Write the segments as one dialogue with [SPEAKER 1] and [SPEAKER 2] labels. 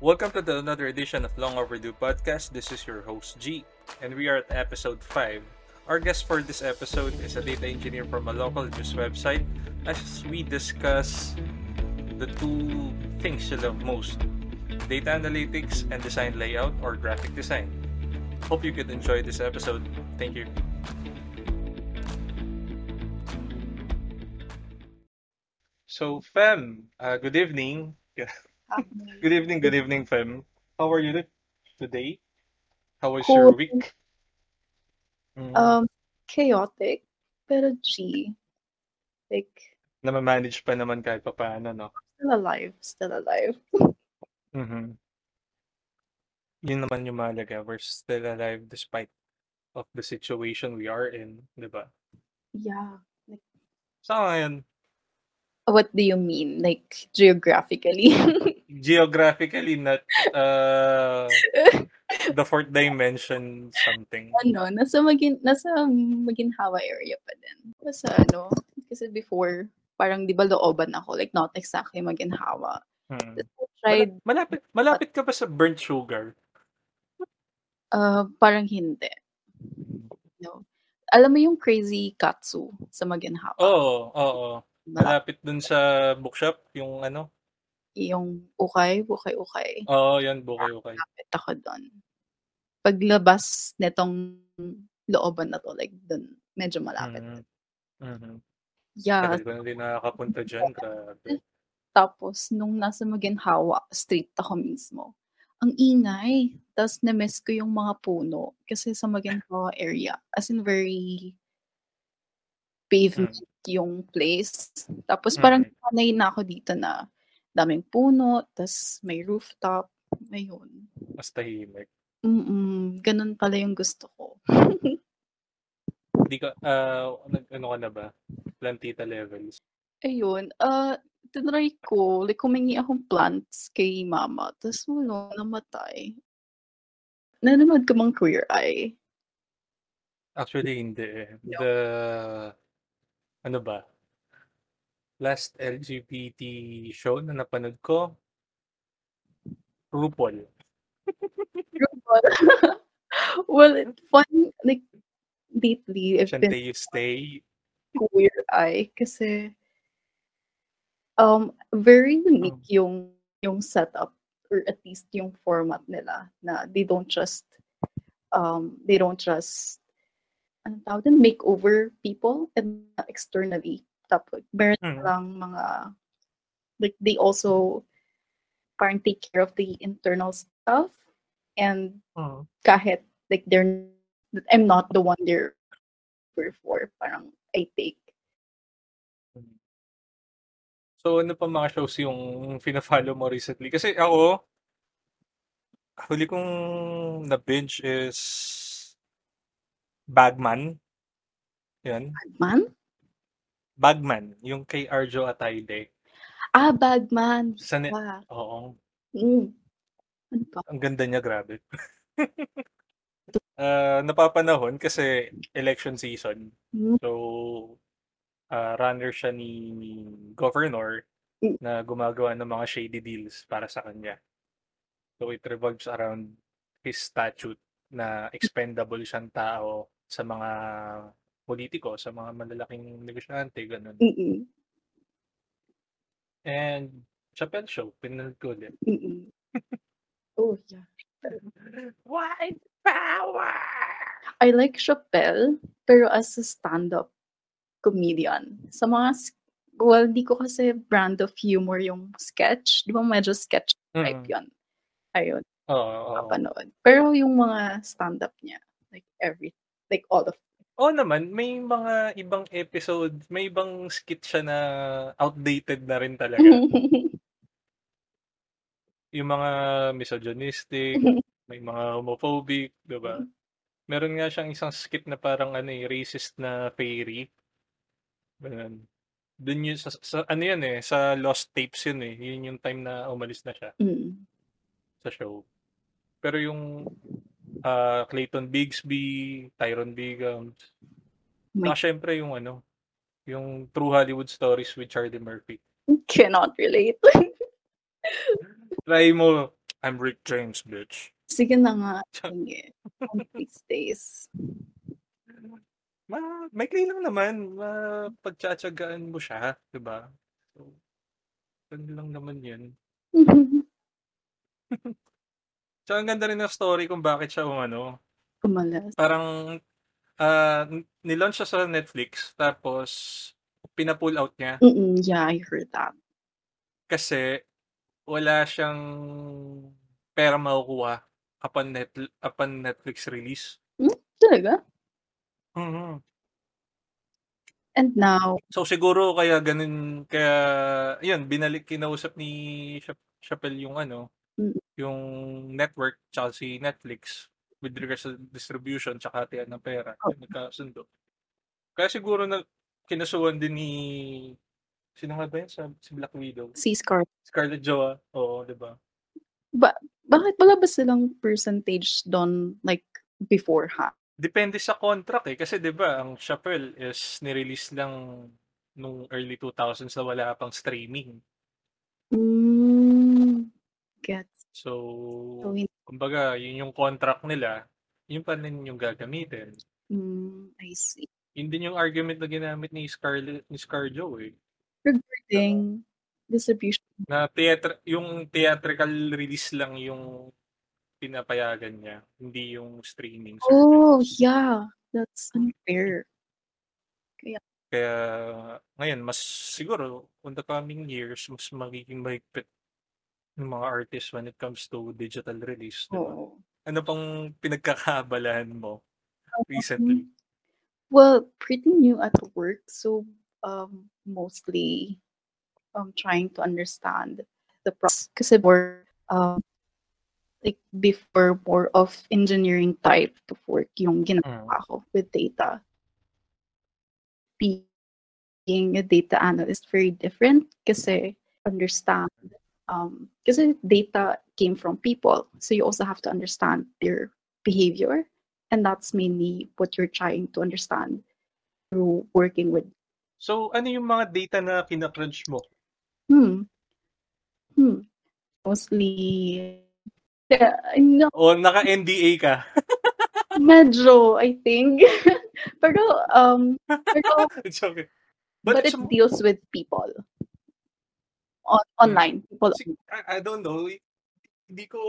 [SPEAKER 1] Welcome to the another edition of Long Overdue Podcast. This is your host G, and we are at episode 5. Our guest for this episode is a data engineer from a local news website as we discuss the two things you love most data analytics and design layout or graphic design. Hope you could enjoy this episode. Thank you. So, Fem, uh, good evening. Good evening, good evening, fam. How are you today? How was your
[SPEAKER 2] Cool.
[SPEAKER 1] week? Mm,
[SPEAKER 2] Um, chaotic, pero G, like,
[SPEAKER 1] namamanage pa naman kahit pa paano, no?
[SPEAKER 2] still alive, still alive.
[SPEAKER 1] Mhm. Yun naman yung mahalaga. We're still alive despite of the situation we are in, di ba?
[SPEAKER 2] Yeah. Like,
[SPEAKER 1] Sa ngayon,
[SPEAKER 2] what do you mean? Like, geographically?
[SPEAKER 1] geographically not uh, the fourth dimension something.
[SPEAKER 2] ano, nasa magin nasa Maginhawa area pa din. Kasi ano, kasi before, parang di ba looban ako, like not exactly Maginhawa.
[SPEAKER 1] Hmm.
[SPEAKER 2] Tried,
[SPEAKER 1] Mala- malapit malapit ka ba sa burnt sugar?
[SPEAKER 2] uh, parang hindi. No. Alam mo yung crazy katsu sa Maginhawa?
[SPEAKER 1] Oo, oo.
[SPEAKER 2] Na,
[SPEAKER 1] Malapit dun sa bookshop, yung ano?
[SPEAKER 2] yung ukay, ukay, ukay.
[SPEAKER 1] Oo, yan, bukay-ukay.
[SPEAKER 2] Malapit ako doon. Paglabas netong looban na to, like doon, medyo malapit.
[SPEAKER 1] Mhm. Mhm.
[SPEAKER 2] Yeah,
[SPEAKER 1] Tagal ko na din nakakapunta dyan. Grabe.
[SPEAKER 2] tapos nung nasa Maginhawa, street ako mismo. Ang ingay. Tapos na-miss ko yung mga puno. Kasi sa Maginhawa area, as in very pavement yung place. Tapos parang
[SPEAKER 1] Mhm.
[SPEAKER 2] sanay na ako dito na daming puno, tas may rooftop. Ayun.
[SPEAKER 1] Mas tahimik.
[SPEAKER 2] Mm, ganun pala yung gusto ko.
[SPEAKER 1] Hindi ka, nag- ano ka na ba? Plantita levels.
[SPEAKER 2] Ayun, ah, tinry ko, like humingi akong plants kay mama, tapos wala, namatay. Nanonood ka bang Queer Eye?
[SPEAKER 1] Actually, hindi eh. The, ano ba? Last LGBT show na napanood ko, RuPaul.
[SPEAKER 2] well, it's fun, like, lately, been
[SPEAKER 1] Shante You Stay.
[SPEAKER 2] Queer Eye kasi um, very unique yung yung setup or at least yung format nila na they don't just um, they don't just ano tawag din, make over people and externally tapos meron
[SPEAKER 1] Mm.
[SPEAKER 2] lang mga like they also parang take care of the internal stuff and
[SPEAKER 1] Mm.
[SPEAKER 2] kahit like they're I'm not the one they're for parang I take
[SPEAKER 1] So, ano pa mga shows yung fina-follow mo recently? Kasi ako, huli kong na-binge is Bagman. Yan.
[SPEAKER 2] man
[SPEAKER 1] Bagman. Yung kay Arjo Atayde.
[SPEAKER 2] ah bagman
[SPEAKER 1] Sa ne-
[SPEAKER 2] Ah,
[SPEAKER 1] Oo.
[SPEAKER 2] mm. Ano pa?
[SPEAKER 1] Ang ganda niya, grabe. Ah, napapanahon kasi election season.
[SPEAKER 2] Mm.
[SPEAKER 1] So, ah, runner siya ni governor
[SPEAKER 2] Mm.
[SPEAKER 1] na gumagawa ng mga shady deals para sa kanya. So, it revolves around his statute na expendable siyang tao sa mga politiko, sa mga malalaking negosyante, ganun.
[SPEAKER 2] Mm-mm.
[SPEAKER 1] And, Chappelle Show, pinanood ko ulit.
[SPEAKER 2] Mm-mm. oh yeah
[SPEAKER 1] White power!
[SPEAKER 2] I like Chappelle pero as a stand-up comedian sa mga s- well di ko kasi brand of humor yung sketch di ba medyo sketch type
[SPEAKER 1] Mm.
[SPEAKER 2] yun ayun
[SPEAKER 1] Oo, oo.
[SPEAKER 2] napanood pero yung mga stand-up niya like every like all of
[SPEAKER 1] Oo naman, may mga ibang episode, may ibang skit siya na outdated na rin talaga. Yung mga misogynistic, may mga homophobic, 'di ba? Meron nga siyang isang skit na parang ano eh, racist na fairy. Ganun. Dun yun, sa, sa- ano yan eh, sa lost tapes yun eh. Yun yung time na umalis na siya
[SPEAKER 2] Mm.
[SPEAKER 1] sa show. Pero yung ah, Clayton Bigsby, Tyron Bigams,
[SPEAKER 2] My
[SPEAKER 1] saka syempre yung ano, yung True Hollywood Stories with Charlie Murphy.
[SPEAKER 2] cannot relate
[SPEAKER 1] Try mo, I'm Rick James, bitch.
[SPEAKER 2] Sige na nga. Sige. Of these days.
[SPEAKER 1] Ma maikli lang naman, mapagtiyatiyagaan mo siya, 'di ba? So, ganun lang naman 'yun. Tsaka ang ganda rin ng story kung bakit siya umano,
[SPEAKER 2] Umalas.
[SPEAKER 1] parang, ah, ni-launch siya sa Netflix tapos pina-pull out niya.
[SPEAKER 2] Mm, yeah, I heard that.
[SPEAKER 1] Kasi wala siyang perang makukuha upon net upon Netflix release.
[SPEAKER 2] Hmm, talaga?
[SPEAKER 1] Mhm.
[SPEAKER 2] And now
[SPEAKER 1] So siguro kaya ganun kaya yun binalik kinausap ni Cha Chappelle yung ano,
[SPEAKER 2] Mm.
[SPEAKER 1] yung network tsaka si Netflix with regards sa distribution tsaka hatian ng pera,
[SPEAKER 2] Oh.
[SPEAKER 1] yun nagkasundo. Kaya siguro na kinasuhan din ni sino nga ba yun sa si Black Widow?
[SPEAKER 2] Si Scar
[SPEAKER 1] Scarlett Joha, oo, 'di ba?
[SPEAKER 2] Ba bakit wala ba silang percentage dun like beforehand?
[SPEAKER 1] Depende sa contract, eh, kasi 'di ba ang Chappelle is ni-release lang nung early 2000s na wala pang streaming.
[SPEAKER 2] Hmm, gets.
[SPEAKER 1] So,
[SPEAKER 2] So hin
[SPEAKER 1] kumbaga yun yung contract nila, yun pa rin yung gagamitin.
[SPEAKER 2] Hmm, I see.
[SPEAKER 1] Yun din yung argument na ginamit ni Scarlett ni ScarJo, eh. ba?
[SPEAKER 2] Regarding distribution
[SPEAKER 1] Na theatre yung theatrical release lang yung pinapayagan niya, hindi yung streaming
[SPEAKER 2] Oh,
[SPEAKER 1] service.
[SPEAKER 2] yeah. That's unfair. Kaya
[SPEAKER 1] Kaya ngayon mas siguro on the coming years mas magiging mahigpit yung mga artists when it comes to digital release, 'di ba?
[SPEAKER 2] Oo.
[SPEAKER 1] Ano pang pinagkakaabalahan mo
[SPEAKER 2] Um,
[SPEAKER 1] recently?
[SPEAKER 2] well, pretty new at work, so, um, mostly, um, trying to understand the process kasi more, um, like before more of engineering type of work yung
[SPEAKER 1] Mm.
[SPEAKER 2] ginagawa ko with data. Being a data analyst very different kasi understand, um, kasi data came from people, so you also have to understand their behavior, and that's mainly what you're trying to understand through working with
[SPEAKER 1] So, ano yung mga data na kina-crunch mo?
[SPEAKER 2] Hmm. Hmm. Mostly I know
[SPEAKER 1] O naka-NDA ka?
[SPEAKER 2] medyo, I think. Pero, um, pero
[SPEAKER 1] It's okay. But
[SPEAKER 2] but
[SPEAKER 1] it's
[SPEAKER 2] it deals with people. On
[SPEAKER 1] Hmm.
[SPEAKER 2] online, people
[SPEAKER 1] I I don't know, hindi ko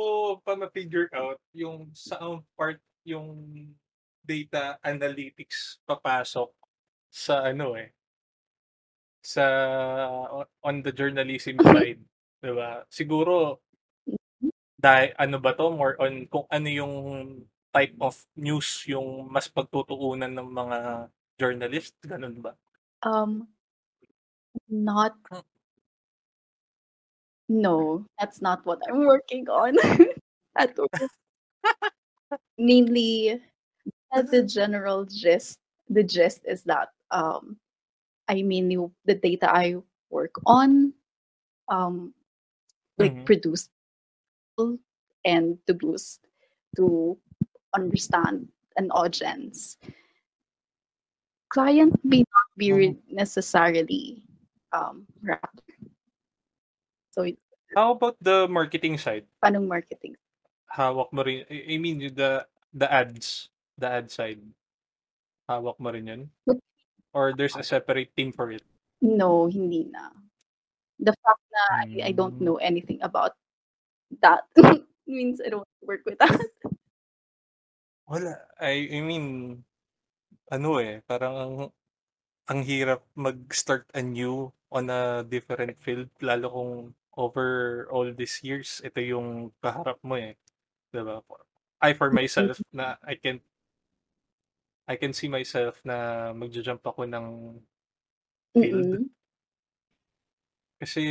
[SPEAKER 1] pa ma-figure out yung saang part yung data analytics papasok sa ano, eh sa on the journalism side, 'di ba? Siguro
[SPEAKER 2] Mhm.
[SPEAKER 1] dahi ano ba 'to, more on kung ano yung type of news yung mas pagtutuunan ng mga journalist, gano'n ba?
[SPEAKER 2] Um, not
[SPEAKER 1] Hmm.
[SPEAKER 2] No, that's not what I'm working on at all. Mainly, at the general gist the gist is that, um, I mainly the data I work on, um, like
[SPEAKER 1] Mhm.
[SPEAKER 2] produce and to boost to understand an audience. Client may not be re
[SPEAKER 1] Mhm.
[SPEAKER 2] necessarily, um, rapper. So
[SPEAKER 1] How about the marketing side?
[SPEAKER 2] Paanong marketing?
[SPEAKER 1] Hawak mo rin I I mean the the ads, the ad side. Hawak mo rin 'yun? Or there's a separate team for it?
[SPEAKER 2] No, hindi na. The fact na I I don't
[SPEAKER 1] Hmm.
[SPEAKER 2] know anything about that means I don't work with that.
[SPEAKER 1] Wala. I I mean, ano, eh, parang ang ang hirap mag-start anew on a different field lalo kung over all these years ito yung kaharap mo, eh, 'di ba? I for myself na I can I can see myself na magja-jump ako ng field.
[SPEAKER 2] Mm.
[SPEAKER 1] Kasi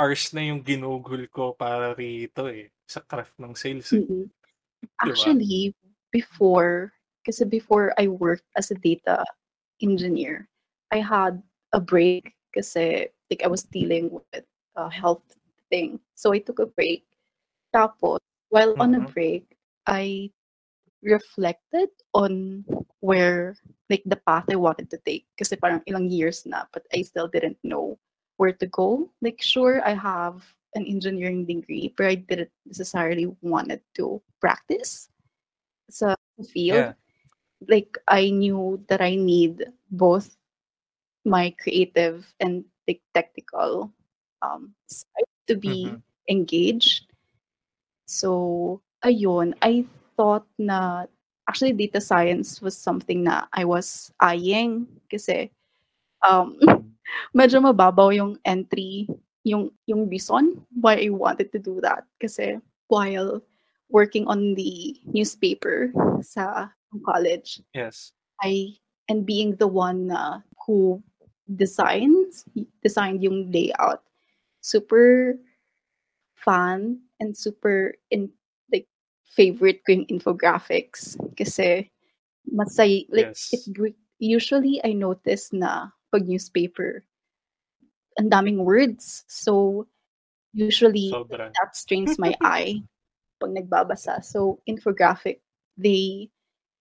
[SPEAKER 1] hours na yung ginugol ko para rito, eh, sa craft ng sales, eh.
[SPEAKER 2] Mm.
[SPEAKER 1] 'Di ba?
[SPEAKER 2] Actually, before kasi before I worked as a data engineer, I had a break kasi like I was dealing with a health thing. So I took a break. Tapos while on a
[SPEAKER 1] Mhm.
[SPEAKER 2] break, I reflected on where like the path I wanted to take kasi parang ilang years na but I still didn't know where to go. Like sure I have an engineering degree, but I didn't necessarily wanted to practice sa field.
[SPEAKER 1] Yeah.
[SPEAKER 2] Like I knew that I need both my creative and the technical um, side to be
[SPEAKER 1] Mhm.
[SPEAKER 2] engaged. So, ayun, I thought na actually data science was something na I was eyeing kasi um, medyo mababaw yung entry, yung yung reason why I wanted to do that kasi while working on the newspaper sa college,
[SPEAKER 1] Yes.
[SPEAKER 2] I and being the one na who designs designed yung layout super fan and super in like favorite ko yung infographics kasi masay like it
[SPEAKER 1] Yes.
[SPEAKER 2] gr- usually I notice na pag newspaper ang daming words so usually
[SPEAKER 1] Sobra.
[SPEAKER 2] that strains my eye pag nagbabasa so infographic they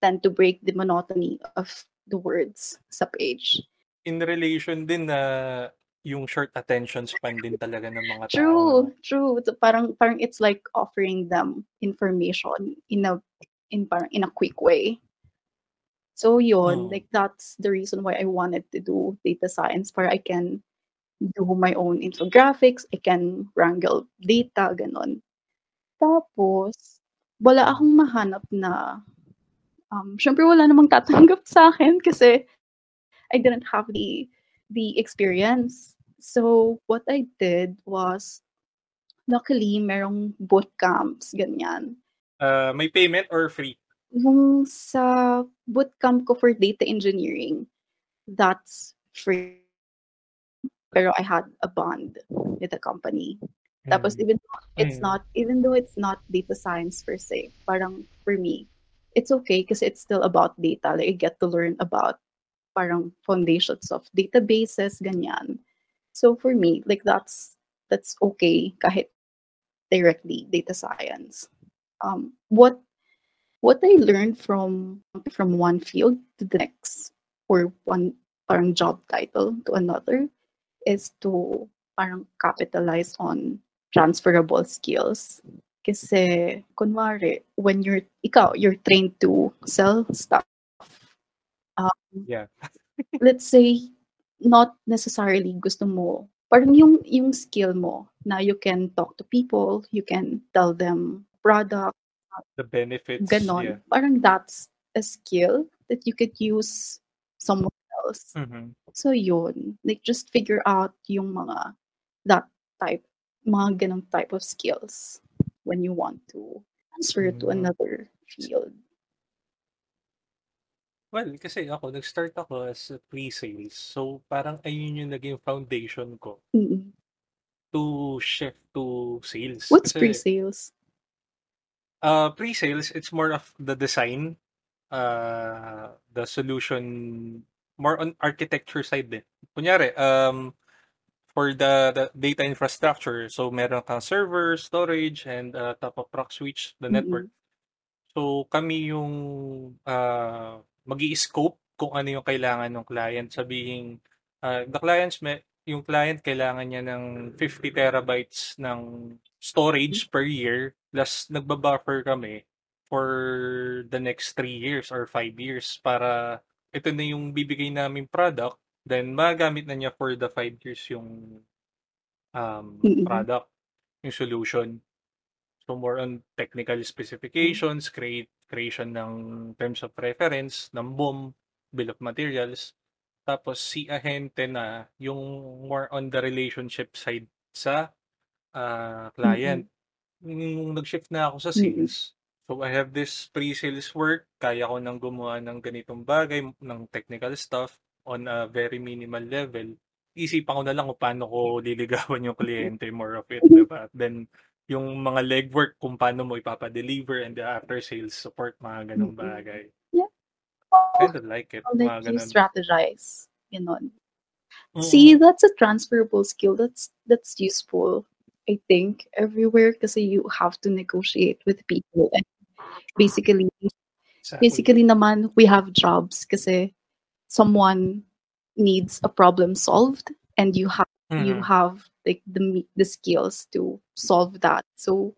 [SPEAKER 2] tend to break the monotony of the words sa page
[SPEAKER 1] In relation din na yung short attention span din talaga ng mga tao,
[SPEAKER 2] True, true. So parang parang it's like offering them information in a in parang in a quick way. So yun,
[SPEAKER 1] Mm.
[SPEAKER 2] like that's the reason why I wanted to do data science para I can do my own infographics, I can wrangle data, ganon. Tapos, wala
[SPEAKER 1] Mm.
[SPEAKER 2] akong mahanap na um, syempre wala namang tatanggap sa akin kasi I didn't have the the experience. So what I did was luckily merong boot camps ganyan.
[SPEAKER 1] Uh, may payment or free?
[SPEAKER 2] Yung sa bootcamp ko for data engineering, that's free. Pero I had a bond with the company. Tapos
[SPEAKER 1] Mm.
[SPEAKER 2] even though it's
[SPEAKER 1] Mm.
[SPEAKER 2] not even though it's not data science per se, parang for me, it's okay because it's still about data. Like I get to learn about parang foundations of databases, ganyan. So for me, like that's that's okay kahit directly data science. Um, what what I learned from from one field to the next or one parang job title to another is to parang capitalize on transferable skills. Kasi, kunwari, when you're, ikaw, you're trained to sell stuff. Um,
[SPEAKER 1] Yeah.
[SPEAKER 2] let's say, not necessarily gusto mo, parang yung, yung skill mo na you can talk to people, you can tell them product,
[SPEAKER 1] The benefits,
[SPEAKER 2] ganon.
[SPEAKER 1] yeah.
[SPEAKER 2] Parang that's a skill that you could use somewhere else.
[SPEAKER 1] Mhm.
[SPEAKER 2] So yun, like just figure out yung mga that type, mga ganong type of skills when you want to transfer to
[SPEAKER 1] Mm.
[SPEAKER 2] another field.
[SPEAKER 1] Well, kasi ako, nag-start ako as a pre-sales. So, parang ayun yung naging foundation ko
[SPEAKER 2] Mm.
[SPEAKER 1] to shift to sales.
[SPEAKER 2] What's
[SPEAKER 1] Kasi,
[SPEAKER 2] pre-sales?
[SPEAKER 1] uh, pre-sales, it's more of the design, uh, the solution, more on architecture side din. Kunyari, um, for the, the data infrastructure, so meron kang server, storage, and uh, top of rack switch, the network. So, kami yung uh, mag scope kung ano yung kailangan ng client. Sabihin, uh, the clients, may, yung client kailangan niya ng 50 terabytes ng storage per year plus nagbabuffer kami for the next 3 years or 5 years para ito na yung bibigay namin product then magamit na niya for the 5 years yung um, product, yung solution. So more on technical specifications, create creation ng terms of reference, ng BOM, bill of materials. Tapos si ahente na yung more on the relationship side sa ah, client. Nung nag-shift na ako sa
[SPEAKER 2] Mm.
[SPEAKER 1] sales, so I have this pre-sales work, kaya ko nang gumawa ng ganitong bagay, ng technical stuff on a very minimal level. Isipan ko na lang kung paano ko liligawan yung kliyente, more of it, diba? Then, yung mga legwork kung paano mo ipapadeliver and the after sales support, mga ganong
[SPEAKER 2] Mm-mm.
[SPEAKER 1] bagay.
[SPEAKER 2] Yeah.
[SPEAKER 1] Kind of like it,
[SPEAKER 2] Oh,
[SPEAKER 1] mga
[SPEAKER 2] like you
[SPEAKER 1] ganon.
[SPEAKER 2] strategize. Ganon.
[SPEAKER 1] Mm.
[SPEAKER 2] See, that's a transferable skill. That's that's useful. I think everywhere kasi you have to negotiate with people and basically
[SPEAKER 1] Exactly.
[SPEAKER 2] basically naman we have jobs kasi someone needs a problem solved and you have you
[SPEAKER 1] Mhm.
[SPEAKER 2] have like the the skills to solve that. So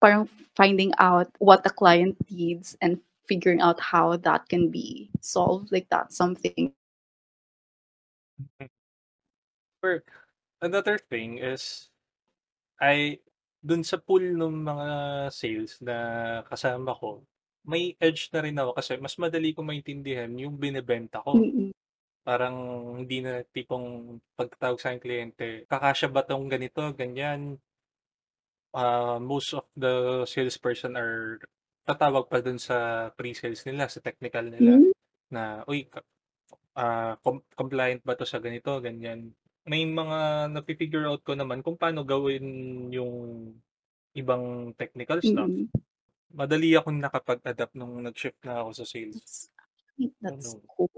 [SPEAKER 2] parang finding out what the client needs and figuring out how that can be solved like that's something.
[SPEAKER 1] Or another thing is I dun sa pool nung mga sales na kasama ko, may edge na rin ako kasi mas madali kong maintindihan yung binebenta ko.
[SPEAKER 2] Mm.
[SPEAKER 1] Parang hindi na tipong pagtatawag sa'king kliyente, "Kakasya ba 'tong ganito, ganyan?" Ah, most of the salesperson are tatawag pa dun sa pre-sales nila, sa technical nila
[SPEAKER 2] Hmm.
[SPEAKER 1] na, "Uy, ah, com compliant ba 'to sa ganito, ganyan?" May mga nafi-figure out ko naman kung paano gawin yung ibang technical stuff.
[SPEAKER 2] Mm.
[SPEAKER 1] Madali akong nakapag-adapt nung nag-shift na ako sa sales.
[SPEAKER 2] That's that's
[SPEAKER 1] Ano.
[SPEAKER 2] cool.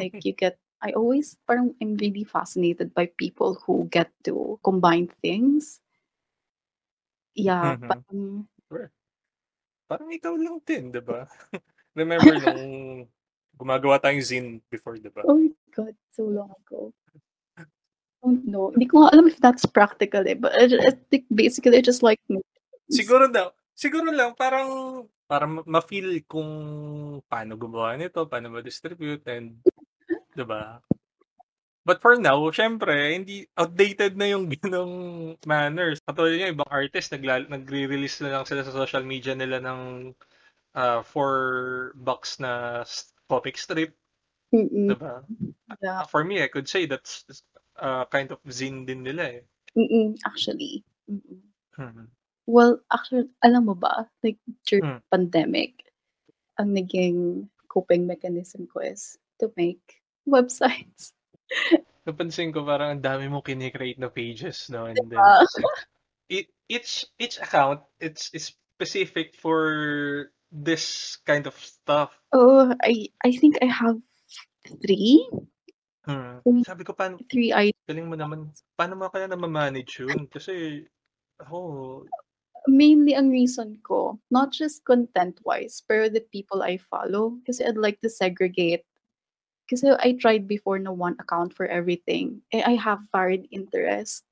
[SPEAKER 2] Like you get I always parang I'm really fascinated by people who get to combine things. Yeah,
[SPEAKER 1] Mhm.
[SPEAKER 2] parang
[SPEAKER 1] Sure. Parang ikaw lang din, 'di ba? Remember nung gumagawa tayong zine before, 'di ba?
[SPEAKER 2] Oh my God, so long ago. I don't know. Hindi ko alam if that's practical eh, but I, I think basically I just like
[SPEAKER 1] Siguro daw siguro lang parang para ma ma-feel kung paano gumawa nito, paano ma-distribute and 'di ba? But for now, siyempre hindi outdated na yung gano'ng manners. Katulad niyan ibang artist nagla nagre-release na lang sila sa social media nila ng, ah, 4 bucks na comic strip,
[SPEAKER 2] Mm.
[SPEAKER 1] 'di ba?
[SPEAKER 2] Yeah.
[SPEAKER 1] Ah, for me, I could say that's uh, kind of zine din nila, eh.
[SPEAKER 2] Mm, actually. Mm.
[SPEAKER 1] Mhm.
[SPEAKER 2] Well, actually, alam mo ba, like during
[SPEAKER 1] Hmm.
[SPEAKER 2] pandemic, ang naging coping mechanism ko is to make websites.
[SPEAKER 1] Napansin ko parang ang dami mong kini-create na pages, no, and then
[SPEAKER 2] Ah.
[SPEAKER 1] each each account, it's is specific for this kind of stuff.
[SPEAKER 2] Oh, I I think I have 3?
[SPEAKER 1] Mm.
[SPEAKER 2] Hmm.
[SPEAKER 1] Sabi ko paano
[SPEAKER 2] 3 I
[SPEAKER 1] galing mo naman. Paano mo kaya nama-manage yun? Kasi ako
[SPEAKER 2] Mainly ang reason ko, not just content-wise, pero the people I follow. Kasi I'd like to segregate. Kasi I tried before na one account for everything. Eh, I have varied interest.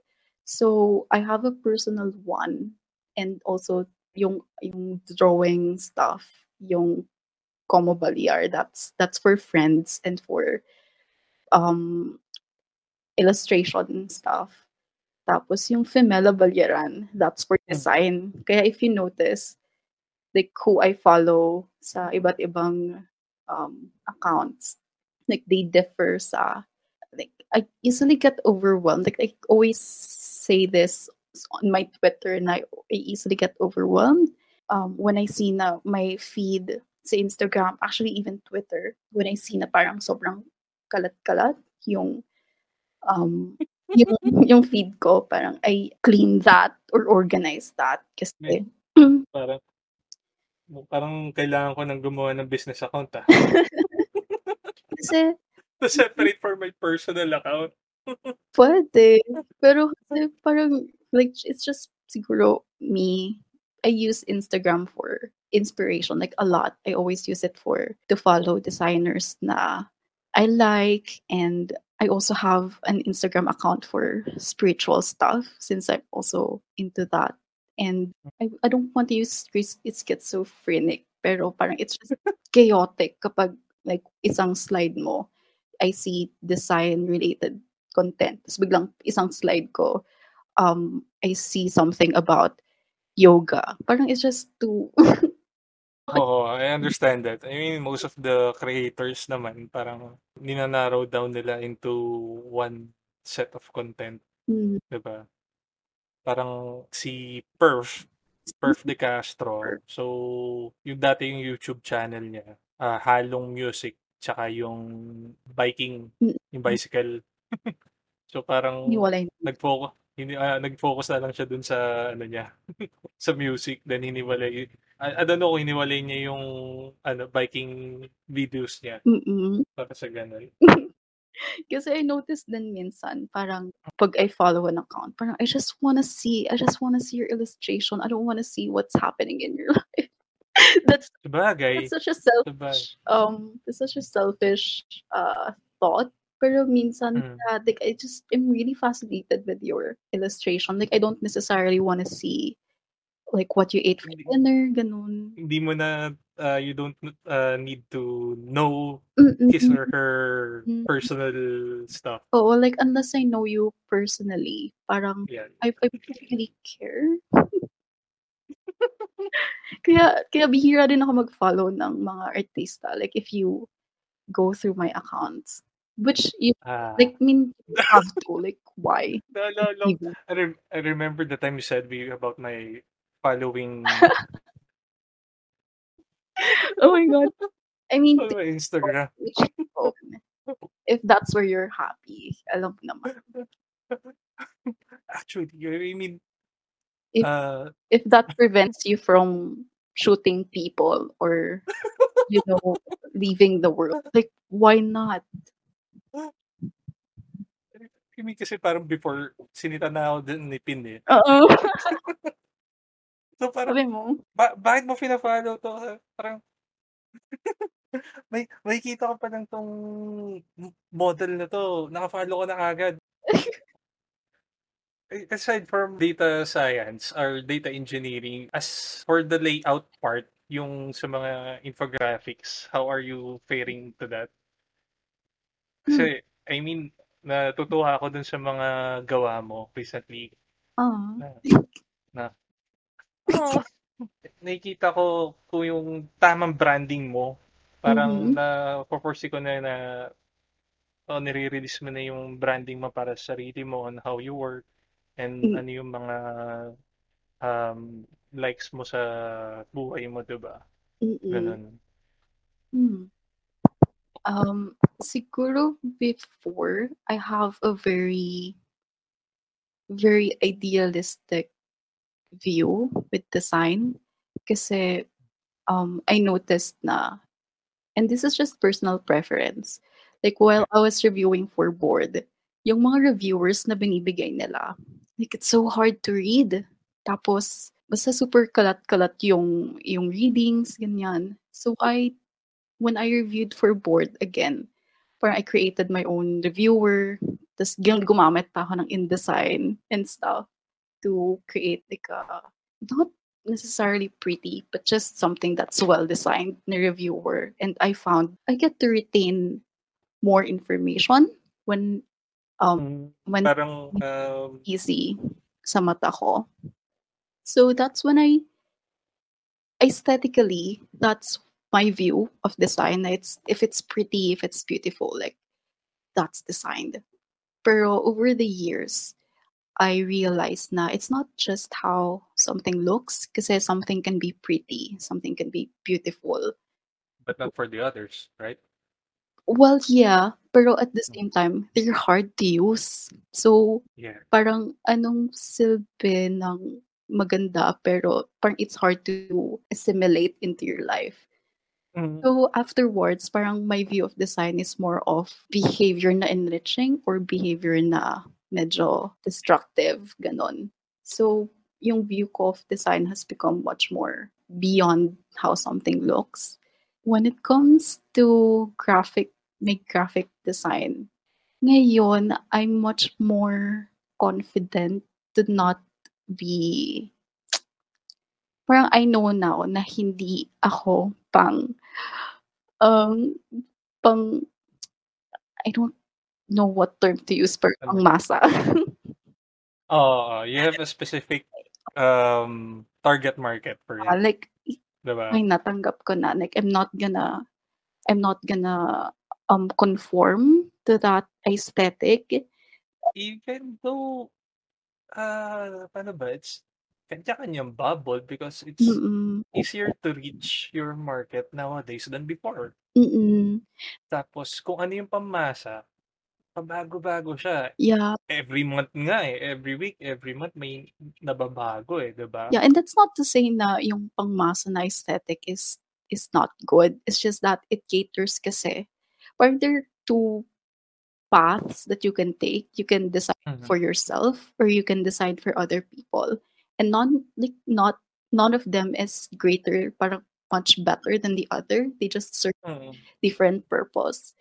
[SPEAKER 2] So, I have a personal one and also yung yung drawing stuff, yung Como Baliar, that's that's for friends and for um illustration stuff. Tapos yung Femela Balyaran, that's for
[SPEAKER 1] Hmm.
[SPEAKER 2] design. Kaya if you notice, like who I follow sa iba't ibang um, accounts, like they differ sa, like I easily get overwhelmed. Like I always say this on my Twitter and I, I easily get overwhelmed um, when I see na my feed sa Instagram, actually even Twitter, when I see na parang sobrang kalat-kalat yung um, yung, yung feed ko, parang I clean that or organize that. Kasi,
[SPEAKER 1] parang parang kailangan ko ng gumawa ng business account, ah.
[SPEAKER 2] kasi
[SPEAKER 1] To separate for my personal account.
[SPEAKER 2] pwede. Pero kasi parang, like, it's just siguro me. I use Instagram for inspiration, like a lot. I always use it for to follow designers na I like and I also have an Instagram account for spiritual stuff since I'm also into that. And I, I don't want to use it's, it's schizophrenic, pero parang it's just chaotic kapag like isang slide mo, I see design related content. Tapos biglang isang slide ko, um, I see something about yoga. Parang it's just too
[SPEAKER 1] Oo, I understand that. I mean, most of the creators naman parang nina-narrow down nila into one set of content,
[SPEAKER 2] Mm.
[SPEAKER 1] 'di ba? Parang si Perf, Perf De Castro. So, yung dati yung YouTube channel niya, ah, halong music tsaka yung biking,
[SPEAKER 2] Mm.
[SPEAKER 1] yung bicycle. so parang
[SPEAKER 2] Hiniwalay na.
[SPEAKER 1] nag-focus hindi ah, nag-focus na lang siya dun sa ano niya, sa music then hiniwalay I, I don't know kung hiniwalay niya yung ano biking videos niya
[SPEAKER 2] Mm-mm.
[SPEAKER 1] para sa ganun.
[SPEAKER 2] Kasi I noticed din minsan, parang pag I follow an account, parang I just wanna see, I just wanna see your illustration. I don't wanna see what's happening in your life. that's
[SPEAKER 1] Sabagay.
[SPEAKER 2] that's such a
[SPEAKER 1] Sabagay.
[SPEAKER 2] selfish um it's such a selfish uh thought Pero minsan
[SPEAKER 1] Mm.
[SPEAKER 2] uh, like I just am really fascinated with your illustration. Like I don't necessarily want to see like what you ate for
[SPEAKER 1] Hindi
[SPEAKER 2] dinner, ganun.
[SPEAKER 1] hindi mo na, ah, you don't uh, need to know his
[SPEAKER 2] Mm.
[SPEAKER 1] or her
[SPEAKER 2] Mm.
[SPEAKER 1] personal stuff.
[SPEAKER 2] Oo, like unless I know you personally, parang
[SPEAKER 1] Yan.
[SPEAKER 2] I I really care. Kaya kaya bihira din ako mag-follow ng mga artista. Like if you go through my accounts, which you
[SPEAKER 1] Ah.
[SPEAKER 2] like mean you have to, like why?
[SPEAKER 1] Naalala
[SPEAKER 2] Even.
[SPEAKER 1] I rem I remember the time you said me about my following
[SPEAKER 2] Oh my God. I mean,
[SPEAKER 1] my Instagram.
[SPEAKER 2] If that's where you're happy, alam naman.
[SPEAKER 1] Actually, I mean,
[SPEAKER 2] If
[SPEAKER 1] uh,
[SPEAKER 2] if that prevents you from shooting people or you know leaving the world, like why not?
[SPEAKER 1] I mean, kasi parang before, sinita na ako din ni Pin eh.
[SPEAKER 2] Oo.
[SPEAKER 1] So parang,
[SPEAKER 2] Sabi mo?
[SPEAKER 1] ba bakit mo pina-follow 'to? Parang may makikita ko pa lang 'tong model na 'to, naka-follow ko na kaagad. Eh, aside from data science or data engineering, as for the layout part, yung sa mga infographics, how are you faring to that?
[SPEAKER 2] Hmm.
[SPEAKER 1] Kasi, I mean, natutuwa ako dun sa mga gawa mo recently.
[SPEAKER 2] Ah.
[SPEAKER 1] Na na Oo. Nakikita ko kung yung tamang branding mo. Parang
[SPEAKER 2] Mhm.
[SPEAKER 1] napo-foresee ko na na oh, nire-release mo na yung branding mo para sa sarili mo on how you work and
[SPEAKER 2] Hmm.
[SPEAKER 1] ano yung mga um, likes mo sa buhay mo, 'di ba?
[SPEAKER 2] Mm.
[SPEAKER 1] Ganun.
[SPEAKER 2] Hmm. Um, siguro before, I have a very very idealistic view with design. Kasi, um, I noticed na and this is just personal preference. Like while I was reviewing for board, yung mga reviewers na binibigay nila, like it's so hard to read. Tapos basta super kalat-kalat yung yung readings, ganyan. So I when I reviewed for board again, parang I created my own reviewer. Tapos gumamit pa ako ng InDesign and stuff to create like a not necessarily pretty, but just something that's well designed na reviewer. And I found I get to retain more information when um
[SPEAKER 1] Hmm,
[SPEAKER 2] when
[SPEAKER 1] parang um
[SPEAKER 2] easy sa mata ko. So that's when I aesthetically that's my view of design. It's if it's pretty, if it's beautiful, like that's designed. Pero over the years, I realized na it's not just how something looks, because something can be pretty, something can be beautiful.
[SPEAKER 1] but not for the others, right?
[SPEAKER 2] Well, yeah, pero at the
[SPEAKER 1] Hmm.
[SPEAKER 2] same time, they're hard to use. So,
[SPEAKER 1] Yeah.
[SPEAKER 2] parang anong silbi ng maganda pero parang it's hard to assimilate into your life.
[SPEAKER 1] Mhm.
[SPEAKER 2] So afterwards, parang my view of design is more of behavior na enriching or behavior na medyo destructive, ganon. So yung view ko of design has become much more beyond how something looks. When it comes to graphic, make graphic design, ngayon I'm much more confident to not be parang I know now na hindi ako pang um pang I don't know what term to use pero pang masa.
[SPEAKER 1] Oo, you have a specific um target market for it,
[SPEAKER 2] like
[SPEAKER 1] 'di ba?
[SPEAKER 2] ay natanggap ko na like I'm not gonna I'm not gonna um conform to that aesthetic.
[SPEAKER 1] Even though, ah, paano ba, it's kanya-kanyang bubble because it's
[SPEAKER 2] Mm.
[SPEAKER 1] easier to reach your market nowadays than before.
[SPEAKER 2] Mm.
[SPEAKER 1] Tapos kung ano yung pamasa, pabago-bago siya.
[SPEAKER 2] Yeah.
[SPEAKER 1] Every month nga eh, every week, every month may nababago eh, 'di ba?
[SPEAKER 2] Yeah, and that's not to say na yung pangmasa na aesthetic is is not good. It's just that it caters kasi parang there are two paths that you can take. You can decide
[SPEAKER 1] Mhm.
[SPEAKER 2] for yourself or you can decide for other people. And none like not none of them is greater, parang much better than the other. They just serve
[SPEAKER 1] Mm.
[SPEAKER 2] different purpose.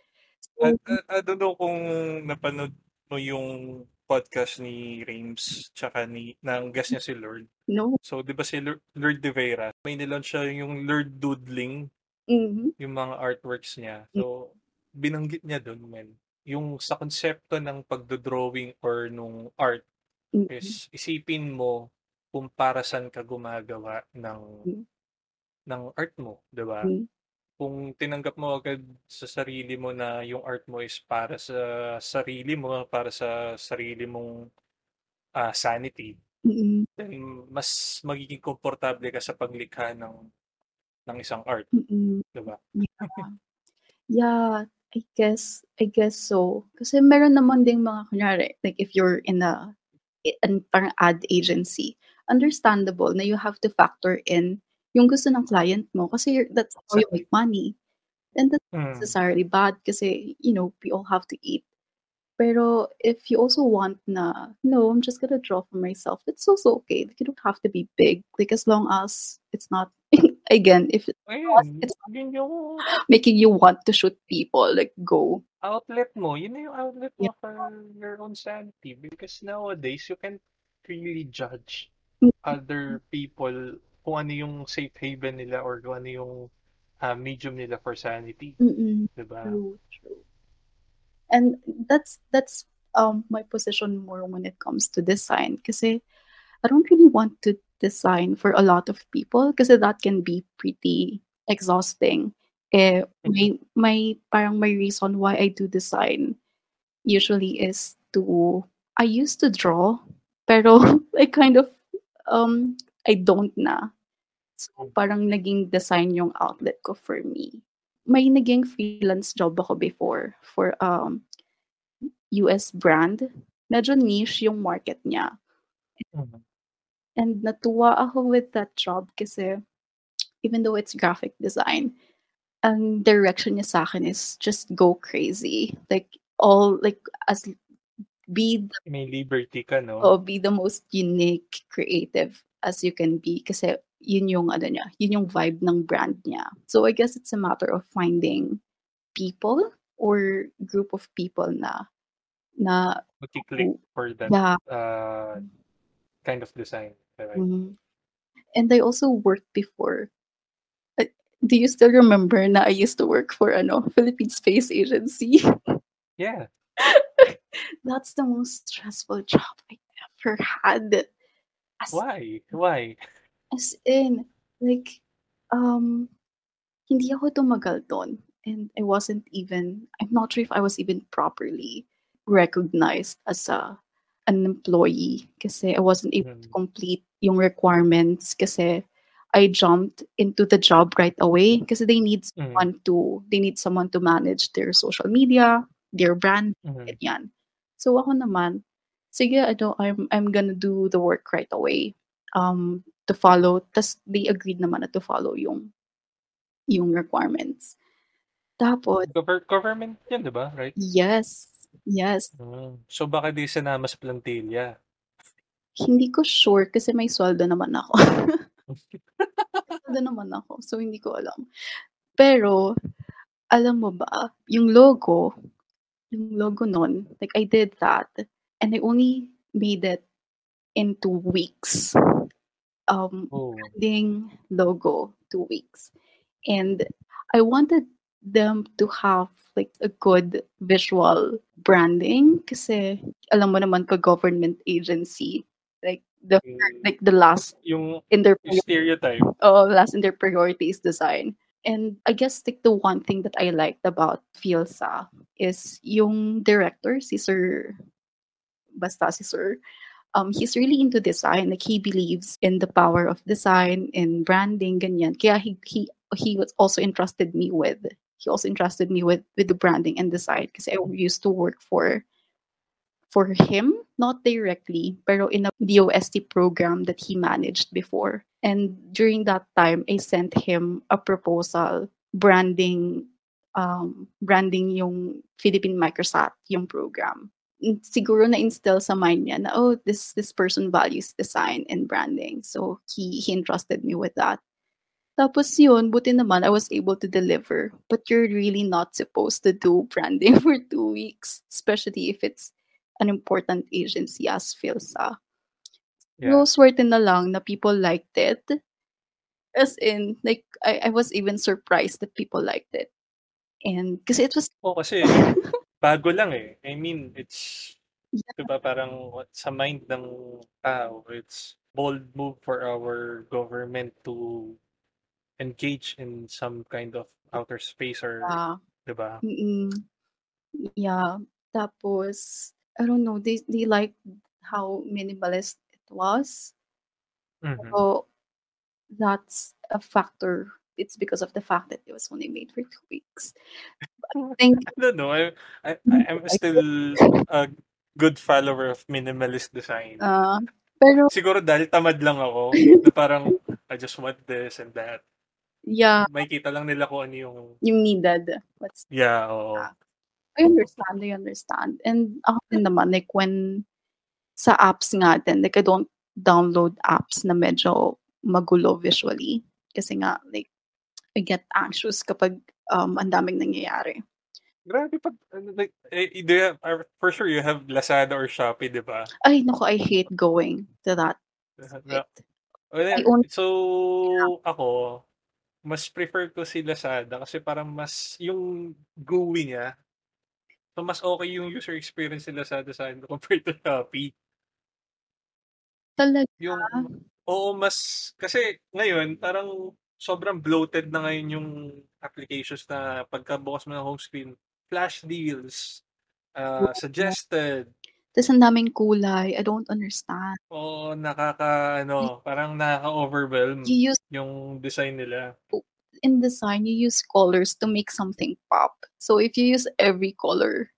[SPEAKER 1] I,
[SPEAKER 2] So
[SPEAKER 1] I, I don't know kung napanood mo yung podcast ni Rames tsaka ni ng guest niya si Lord.
[SPEAKER 2] No.
[SPEAKER 1] So, di ba si Lord, Lord De Vera, may nilaunch siya yung Lord Doodling,
[SPEAKER 2] Mhm.
[SPEAKER 1] yung mga artworks niya. So, binanggit niya doon, men. Yung sa konsepto ng pagdodrawing or nung art
[SPEAKER 2] Mhm.
[SPEAKER 1] is isipin mo kung para saan ka gumagawa ng
[SPEAKER 2] Mm.
[SPEAKER 1] ng art mo, 'di ba?
[SPEAKER 2] Mm.
[SPEAKER 1] Kung tinanggap mo agad sa sarili mo na yung art mo is para sa sarili mo, para sa sarili mong ah, sanity,
[SPEAKER 2] Mm.
[SPEAKER 1] then mas magiging komportable ka sa paglikha ng ng isang art,
[SPEAKER 2] Mm.
[SPEAKER 1] 'di ba?
[SPEAKER 2] Yeah. Yeah, I guess I guess so. Kasi meron naman ding mga kunyari, like if you're in a an parang ad agency, understandable na you have to factor in yung gusto ng client mo kasi that's how you make money. And that's not
[SPEAKER 1] Mm.
[SPEAKER 2] necessarily bad kasi, you know, we all have to eat. Pero if you also want na, no, I'm just gonna draw for myself, it's also okay. Like, you don't have to be big. Like as long as it's not, again, if it's
[SPEAKER 1] Ayun,
[SPEAKER 2] it's
[SPEAKER 1] yun yung
[SPEAKER 2] making you want to shoot people, like go.
[SPEAKER 1] outlet mo. Yun na yung outlet mo
[SPEAKER 2] Yeah.
[SPEAKER 1] for your own sanity. Because nowadays, you can really judge
[SPEAKER 2] Mm.
[SPEAKER 1] other people kung ano yung safe haven nila or kung ano yung ah, medium nila for sanity.
[SPEAKER 2] Mm-mm.
[SPEAKER 1] Diba?
[SPEAKER 2] True, true. And that's that's um my position more when it comes to design kasi I don't really want to design for a lot of people kasi that can be pretty exhausting. Eh, my, my parang my reason why I do design usually is to I used to draw pero I kind of um I don't na. So parang naging design yung outlet ko for me. May naging freelance job ako before for um US brand. Medyo niche yung market niya.
[SPEAKER 1] Mhm.
[SPEAKER 2] And natuwa ako with that job kasi even though it's graphic design, ang direction niya sa akin is just go crazy. Like all like as be the,
[SPEAKER 1] May liberty ka, no?
[SPEAKER 2] oh, be the most unique, creative as you can be kasi yun yung ano niya, yun yung vibe ng brand niya. So I guess it's a matter of finding people or group of people na na
[SPEAKER 1] Mag-click for that
[SPEAKER 2] yeah,
[SPEAKER 1] uh, kind of design. Right?
[SPEAKER 2] Mhm. And I also worked before. Uh, Do you still remember na I used to work for ano Philippine Space Agency?
[SPEAKER 1] Yeah.
[SPEAKER 2] That's the most stressful job I ever had. As,
[SPEAKER 1] Why? Why?
[SPEAKER 2] as in, like, um, hindi ako tumagal doon. And I wasn't even, I'm not sure if I was even properly recognized as a an employee kasi I wasn't able to
[SPEAKER 1] Mm.
[SPEAKER 2] complete yung requirements kasi I jumped into the job right away kasi they need
[SPEAKER 1] Mm.
[SPEAKER 2] someone to they need someone to manage their social media, their brand,
[SPEAKER 1] Mhm.
[SPEAKER 2] ganyan. So ako naman, sige, ano, I'm I'm gonna do the work right away. Um to follow, tas they agreed naman na to follow yung yung requirements. Tapos,
[SPEAKER 1] Gover- government yun, di ba? Right?
[SPEAKER 2] yes, yes.
[SPEAKER 1] Mm. So, baka di sinama sa plantilla.
[SPEAKER 2] Hindi ko sure kasi may sweldo naman ako. Sweldo naman ako, so hindi ko alam. Pero, alam mo ba, yung logo, yung logo nun, like I did that, and I only made it in two weeks. Um,
[SPEAKER 1] Oh.
[SPEAKER 2] branding logo, two weeks. And I wanted them to have like a good visual branding kasi alam mo naman pag government agency like the
[SPEAKER 1] Mm.
[SPEAKER 2] like the last
[SPEAKER 1] Yung
[SPEAKER 2] in their
[SPEAKER 1] stereotype.
[SPEAKER 2] oh, last in their priorities design. And I guess like the one thing that I liked about Fielsa is yung director, si Sir basta si Sir, um, he's really into design. Like he believes in the power of design, in branding, ganyan. Kaya he he he was also entrusted me with he also entrusted me with with the branding and design because I used to work for for him, not directly, pero in a DOST program that he managed before. And during that time, I sent him a proposal branding um, branding yung Philippine Microsat, yung program. Siguro na-instill sa mind niya na, oh, this this person values design and branding. So he, he entrusted me with that. Tapos yun, buti naman I was able to deliver. But you're really not supposed to do branding for two weeks, especially if it's an important agency as Philsa.
[SPEAKER 1] Yeah.
[SPEAKER 2] So, swerte na lang na people liked it. As in, like, I, I was even surprised that people liked it. And, kasi it was,
[SPEAKER 1] Oo, kasi bago lang eh. I mean, it's,
[SPEAKER 2] yeah,
[SPEAKER 1] diba parang sa mind ng tao, it's bold move for our government to engage in some kind of outer space or,
[SPEAKER 2] yeah.
[SPEAKER 1] diba?
[SPEAKER 2] Mm-mm. Yeah. Tapos, I don't know, they, they liked how minimalist it was.
[SPEAKER 1] Mhm.
[SPEAKER 2] So, that's a factor. It's because of the fact that it was only made for two weeks. I think
[SPEAKER 1] I don't know. I, I, I'm still a good follower of minimalist design.
[SPEAKER 2] uh, pero
[SPEAKER 1] Siguro dahil tamad lang ako, na parang, I just want this and that.
[SPEAKER 2] yeah,
[SPEAKER 1] Makikita lang nila kung ano yung,
[SPEAKER 2] yung needed. What's
[SPEAKER 1] yeah, oo.
[SPEAKER 2] yeah. I understand, I understand. And ako din naman, like when sa apps nga din, like I don't download apps na medyo magulo visually. Kasi nga, like, I get anxious kapag um, ang daming nangyayari.
[SPEAKER 1] Grabe pag, like, eh, do you have, for sure you have Lazada or Shopee, di ba?
[SPEAKER 2] Ay, naku, I hate going to that site.
[SPEAKER 1] well,
[SPEAKER 2] own,
[SPEAKER 1] so, ako, mas prefer ko si Lazada kasi parang mas, yung GUI niya, so mas okay yung user experience ni Lazada sa akin compared to Shopee.
[SPEAKER 2] talaga.
[SPEAKER 1] Yung, oo, mas, kasi ngayon, parang sobrang bloated na ngayon yung applications na pagkabukas mo ng home screen, flash deals, uh, suggested,
[SPEAKER 2] Tapos ang daming kulay. I don't understand.
[SPEAKER 1] o nakaka, ano, parang nakaka-overwhelm
[SPEAKER 2] You use,
[SPEAKER 1] yung design nila.
[SPEAKER 2] In design, you use colors to make something pop. So if you use every color,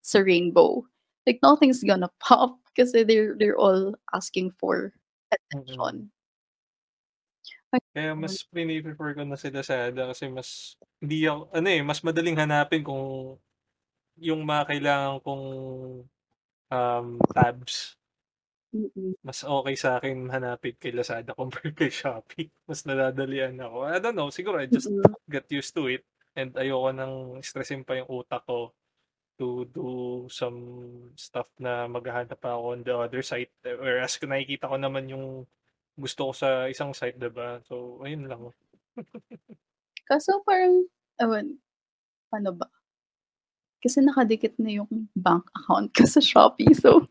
[SPEAKER 2] it's a rainbow. Like nothing's gonna pop kasi they're they're all asking for attention.
[SPEAKER 1] Kaya
[SPEAKER 2] Ayun.
[SPEAKER 1] mas piniprefer ko na si Lazada kasi mas, hindi ako, ano eh, mas madaling hanapin kung yung mga kailangan kong um, tabs.
[SPEAKER 2] Mm-mm.
[SPEAKER 1] Mas okay sa akin hanapin kay Lazada compared kay Shopee. Mas nadadalian ako. I don't know, siguro I just
[SPEAKER 2] Mm-mm.
[SPEAKER 1] get used to it and ayoko nang stressin pa yung utak ko to do some stuff na maghahanap pa ako on the other site. Whereas kung nakikita ko naman yung gusto ko sa isang site, diba? So, ayun lang.
[SPEAKER 2] Kaso parang, ewan, ano ba? Kasi nakadikit na yung bank account ko sa Shopee. So,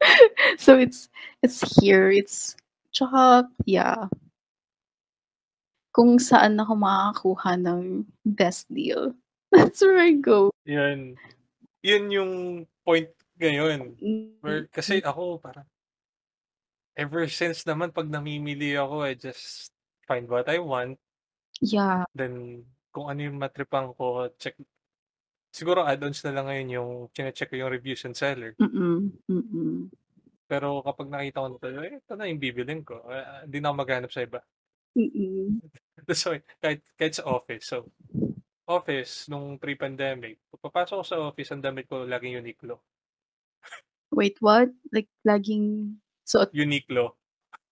[SPEAKER 2] so it's, it's here. It's, tsaka, yeah. Kung saan ako makakakuha ng best deal. That's where I go.
[SPEAKER 1] Yan. Yun yung point ngayon. Where,
[SPEAKER 2] Mm,
[SPEAKER 1] kasi ako, parang, ever since naman, pag namimili ako, I just find what I want.
[SPEAKER 2] Yeah.
[SPEAKER 1] Then, kung ano yung matripan ko, check. Siguro add-ons na lang ngayon yung chine-check ko yung reviews and seller.
[SPEAKER 2] Mm-mm. Mm-mm.
[SPEAKER 1] Pero kapag nakita ko na to, eh, ito na yung bibilin ko. Eh, Hindi na ako maghanap sa iba.
[SPEAKER 2] Mm-mm.
[SPEAKER 1] so, kahit, kahit sa office. So, office, nung pre-pandemic, pag papasok ko sa office, ang damit ko laging Uniqlo.
[SPEAKER 2] Wait, what? Like, laging suot,
[SPEAKER 1] Uniqlo.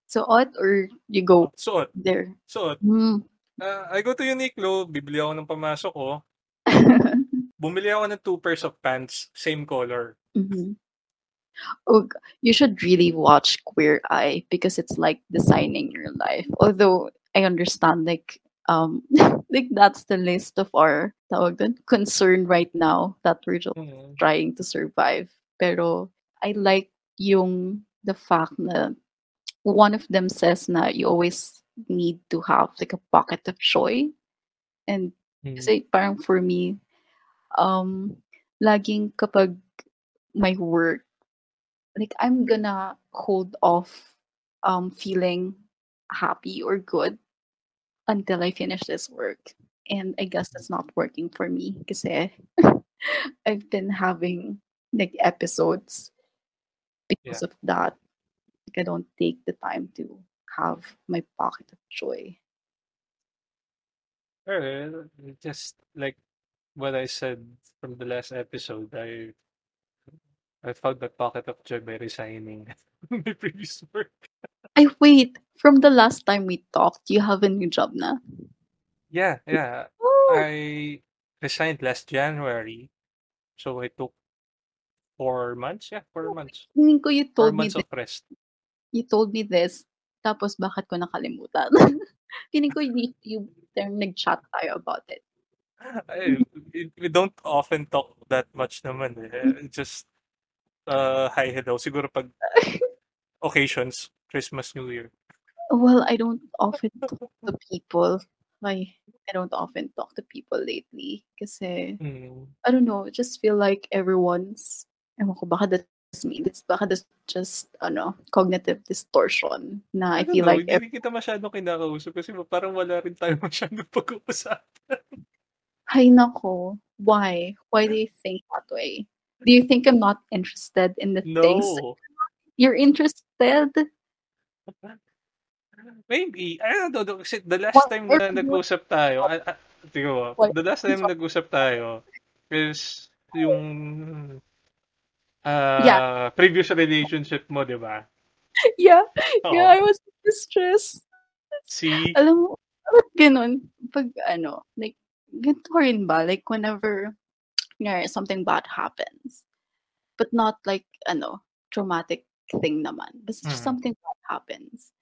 [SPEAKER 2] suot or you go
[SPEAKER 1] Suot.
[SPEAKER 2] there?
[SPEAKER 1] Suot.
[SPEAKER 2] Hmm.
[SPEAKER 1] Ah, I go to Uniqlo, bibili ako ng pamasok ko. Bumili ako ng two pairs of pants, same color.
[SPEAKER 2] Mhm. Oh, you should really watch Queer Eye because it's like designing your life. Although I understand, like, um, like that's the list of our tawag dun, concern right now that we're just
[SPEAKER 1] Mm.
[SPEAKER 2] trying to survive. Pero I like yung the fact na one of them says na you always need to have like a pocket of joy. And
[SPEAKER 1] Mm.
[SPEAKER 2] kasi parang for me, um, laging kapag my work, like I'm gonna hold off um feeling happy or good until I finish this work. And I guess that's not working for me because I've been having like episodes because of that. Like I don't take the time to have my pocket of joy.
[SPEAKER 1] Just like what I said from the last episode, I I found my pocket of joy by resigning my previous work.
[SPEAKER 2] I wait, from the last time we talked, you have a new job na.
[SPEAKER 1] Yeah, yeah.
[SPEAKER 2] Oh!
[SPEAKER 1] I resigned last January, so I took 4 months, yeah, 4 months.
[SPEAKER 2] Feeling ko you
[SPEAKER 1] 4
[SPEAKER 2] told me
[SPEAKER 1] months of rest.
[SPEAKER 2] you told me this, tapos bakit ko nakalimutan? Feeling ko you you nag-chat tayo about it.
[SPEAKER 1] Ay, we don't often talk that much naman, eh. Just, uh, hi, hello. Siguro 'pag occasions, Christmas, New Year.
[SPEAKER 2] Well, I don't often talk to people. I I don't often talk to people lately kasi
[SPEAKER 1] Mm.
[SPEAKER 2] I don't know, I just feel like everyone's ewan ko baka that's me, that's baka that's just ano, cognitive distortion na
[SPEAKER 1] I
[SPEAKER 2] I feel
[SPEAKER 1] know,
[SPEAKER 2] like
[SPEAKER 1] hindi
[SPEAKER 2] ev
[SPEAKER 1] kita masyadong kinakausap kasi parang wala rin tayong masyadong pag-uusapan.
[SPEAKER 2] Hay naku, why? Why do you think that way? Do you think I'm not interested in the things you're interested?
[SPEAKER 1] Maybe, I don't know, kasi the last time na nag-usap tayo, ah, tingnan the last time nag-usap tayo is yung,
[SPEAKER 2] Yeah.
[SPEAKER 1] ah, previous relationship mo, 'di ba?
[SPEAKER 2] Yeah, yeah, I was distressed.
[SPEAKER 1] See?
[SPEAKER 2] Alam mo, ba't gano'n? 'Pag ano, like ganito rin ba, like whenever kunyari something bad happens, but not like ano, traumatic thing naman, just
[SPEAKER 1] Mm.
[SPEAKER 2] something bad happens.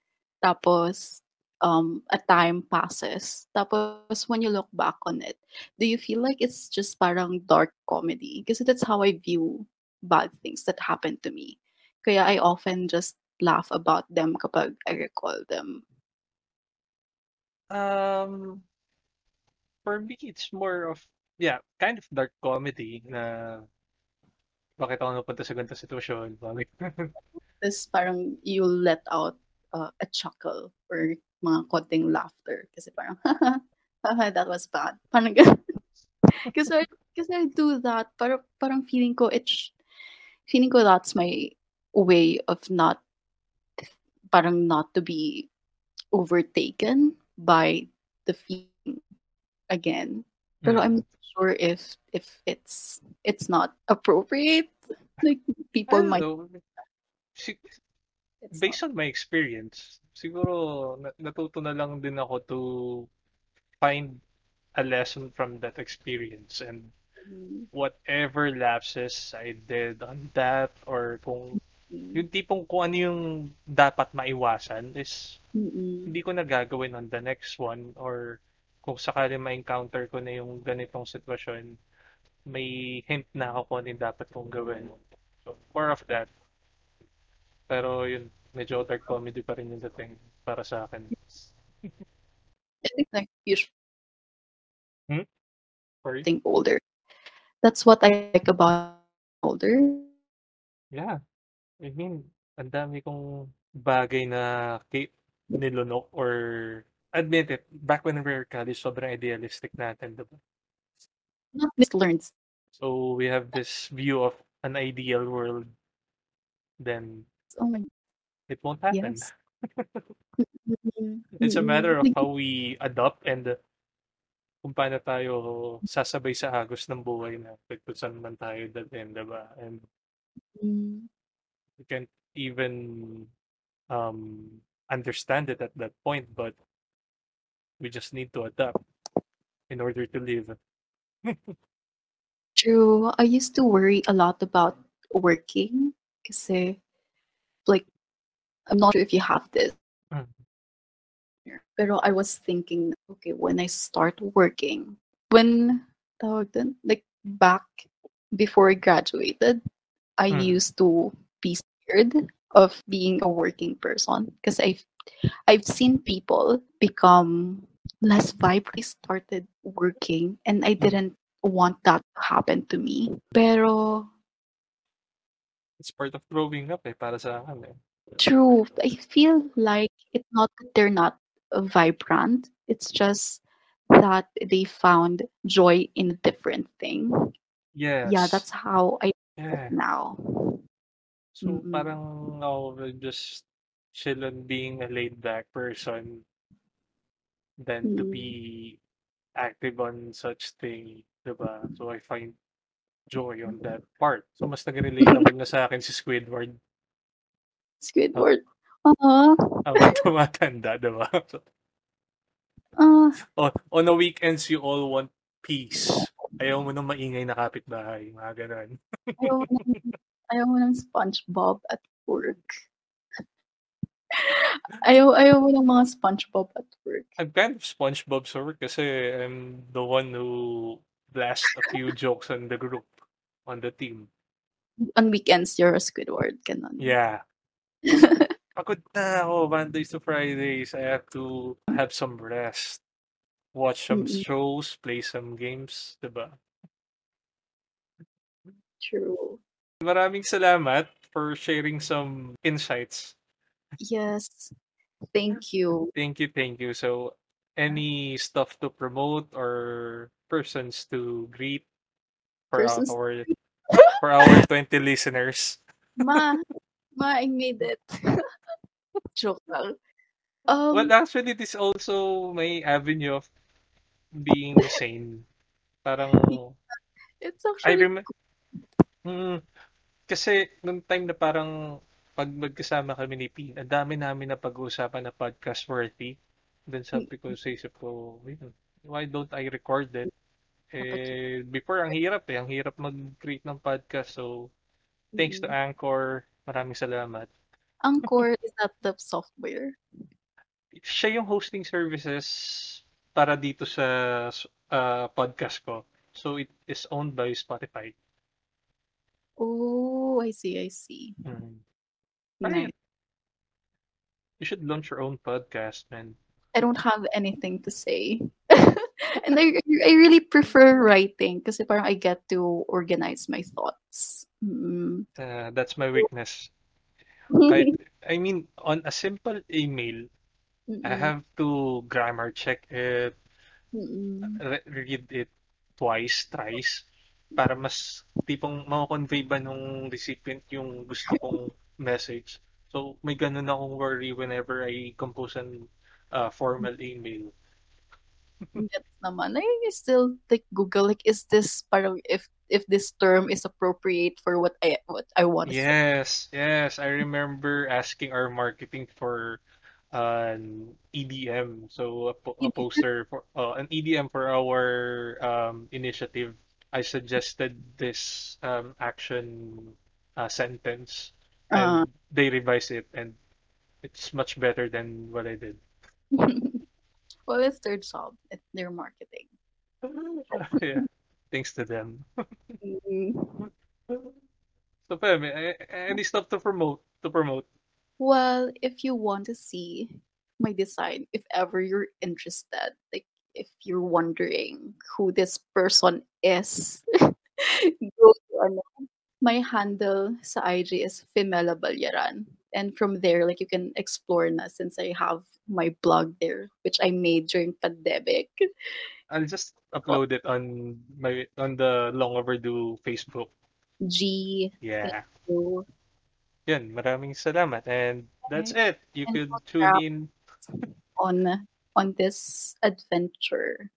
[SPEAKER 2] Tapos, um, a time passes, tapos when you look back on it, do you feel like it's just parang dark comedy? Because that's how I view bad things that happen to me. Kaya I often just laugh about them kapag I recall them.
[SPEAKER 1] Um, for me, it's more of, yeah, kind of dark comedy na bakit ako napunta sa ganitong sitwasyon, bakit
[SPEAKER 2] Tas parang you'll let out, uh, a chuckle or mga konting laughter kasi parang, "Haha, that was bad." Parang gano'n. Kasi kasi I do that para parang feeling ko it's feeling ko that's my way of not parang not to be overtaken by the feeling again. Pero I'm
[SPEAKER 1] Mm.
[SPEAKER 2] not sure if if it's it's not appropriate. Like people might
[SPEAKER 1] know. Si based on my experience, siguro na natuto na lang din ako to find a lesson from that experience and
[SPEAKER 2] Mm.
[SPEAKER 1] whatever lapses I did on that or kung
[SPEAKER 2] Mm.
[SPEAKER 1] yung tipong kung ano yung dapat maiwasan is
[SPEAKER 2] Mm.
[SPEAKER 1] hindi ko na gagawin on the next one or kung sakaling ma-encounter ko na yung ganitong sitwasyon, may hint na ako kung ano yung dapat kong gawin. So, more of that. Pero yun, medyo dark comedy pa rin yung dating para sa akin.
[SPEAKER 2] I think like usually
[SPEAKER 1] Hmm? Sorry?
[SPEAKER 2] getting older. That's what I like about older.
[SPEAKER 1] Yeah. I mean, ang dami kong bagay na nilunok or admit it, back when we were college, sobrang idealistic natin, 'di ba?
[SPEAKER 2] Not mislearned.
[SPEAKER 1] So, we have this view of an ideal world. Then
[SPEAKER 2] Oh my
[SPEAKER 1] it won't happen.
[SPEAKER 2] Yes.
[SPEAKER 1] It's a matter of how we adopt and kung paano tayo sasabay sa agos ng buhay natin kung saan man tayo dalhin, 'di ba? And
[SPEAKER 2] Mm.
[SPEAKER 1] we can't even um, understand it at that point, but we just need to adapt in order to live.
[SPEAKER 2] True. I used to worry a lot about working kasi like I'm not sure if you have this.
[SPEAKER 1] Mm.
[SPEAKER 2] Pero I was thinking, okay, when I start working, when tawag dun, like back before I graduated, I
[SPEAKER 1] Mm.
[SPEAKER 2] used to be scared of being a working person because I've I've seen people become less vibrant. Started working and I didn't want that to happen to me. Pero
[SPEAKER 1] It's part of growing up eh, para sa akin eh.
[SPEAKER 2] true, I feel like it's not that they're not vibrant. It's just that they found joy in a different thing. Yes. Yeah, that's how I
[SPEAKER 1] Yeah.
[SPEAKER 2] now.
[SPEAKER 1] So,
[SPEAKER 2] Mm.
[SPEAKER 1] parang will just chill on being a laid back person than to
[SPEAKER 2] Mm.
[SPEAKER 1] be active on such thing, 'di ba? So, I find joy on that part. So, mas naging-relatable na sa akin si Squidward. Oh.
[SPEAKER 2] Squidward. Aw.
[SPEAKER 1] Habang tumatanda, 'di ba? So
[SPEAKER 2] Ah,
[SPEAKER 1] On, on the weekends, you all want peace. Ayaw mo ng maingay na kapitbahay. Mga ganun.
[SPEAKER 2] ayaw mo ng, ayaw mo ng SpongeBob at work. Ayaw, ayaw mo ng mga SpongeBob at work.
[SPEAKER 1] I'm kind of SpongeBob sa work kasi I'm the one who blasts a few jokes on the group, on the team.
[SPEAKER 2] On weekends, you're a Squidward. Ganun.
[SPEAKER 1] Yeah. Pagod na ako. Mondays to Fridays, I have to have some rest. Watch some
[SPEAKER 2] Mm-mm.
[SPEAKER 1] shows, play some games, diba?
[SPEAKER 2] True.
[SPEAKER 1] Maraming salamat for sharing some insights.
[SPEAKER 2] Yes. Thank you.
[SPEAKER 1] Thank you, thank you. So, any stuff to promote or persons to greet for
[SPEAKER 2] Persons-
[SPEAKER 1] our for our 20 listeners?
[SPEAKER 2] Ma, ma, I made it. Joke lang. Um,
[SPEAKER 1] Well, actually, this also my avenue of being sane. Parang
[SPEAKER 2] it's
[SPEAKER 1] I
[SPEAKER 2] actually
[SPEAKER 1] remember mm, kasi nung time na parang pag magkasama kami ni Pin, ang dami namin na pag-uusapan na podcast worthy. Then sabi ko sa isip ko, "Wait, why don't I record it? Eh, before, ang hirap eh. Ang hirap mag-create ng podcast. So, thanks to Anchor. Maraming salamat.
[SPEAKER 2] Anchor is that the software.
[SPEAKER 1] Siya yung hosting services para dito sa uh, podcast ko. So, it is owned by Spotify.
[SPEAKER 2] Oh, I see, I see.
[SPEAKER 1] Mm.
[SPEAKER 2] Nice.
[SPEAKER 1] You should launch your own podcast, man.
[SPEAKER 2] I don't have anything to say. and I, I really prefer writing kasi parang I get to organize my thoughts. Mm.
[SPEAKER 1] Uh, that's my weakness. I, I mean, on a simple email, I
[SPEAKER 2] Mm-mm.
[SPEAKER 1] have to grammar check it, re- read it twice, thrice, para mas tipong makakonvey ba nung recipient yung gusto kong message. So, may ganun akong worry whenever I compose an uh, formal email.
[SPEAKER 2] Gets naman. I still like Google like is this parang if if this term is appropriate for what I what I want to say.
[SPEAKER 1] Yes, yes. I remember asking our marketing for an EDM, so a, po- a poster for uh, an EDM for our um, initiative. I suggested this um, action uh, sentence, and
[SPEAKER 2] Uh,
[SPEAKER 1] they revised it, and it's much better than what I did.
[SPEAKER 2] well, it's their job. It's their marketing.
[SPEAKER 1] yeah, thanks to them.
[SPEAKER 2] Mm.
[SPEAKER 1] So, a- any stuff to promote? To promote?
[SPEAKER 2] Well, if you want to see my design, if ever you're interested, like if you're wondering who this person is, go to ano, my handle sa IG is Femela Balyaran. And from there, like you can explore na since I have my blog there, which I made during pandemic.
[SPEAKER 1] I'll just oh. upload it on my on the long overdue Facebook.
[SPEAKER 2] G.
[SPEAKER 1] Yeah.
[SPEAKER 2] O.
[SPEAKER 1] Yun, maraming salamat. And that's it. You
[SPEAKER 2] And
[SPEAKER 1] could tune in.
[SPEAKER 2] on on this adventure.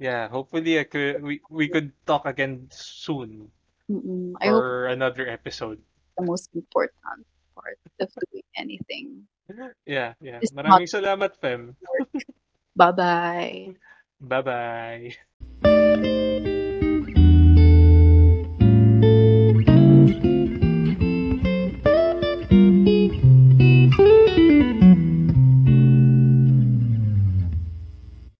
[SPEAKER 1] Yeah, hopefully I could we, we could talk again soon
[SPEAKER 2] Mm-mm. I hope
[SPEAKER 1] for another episode.
[SPEAKER 2] the most important part of doing anything.
[SPEAKER 1] Yeah, yeah.
[SPEAKER 2] It's
[SPEAKER 1] Maraming salamat, Fem.
[SPEAKER 2] Bye bye.
[SPEAKER 1] Bye-bye.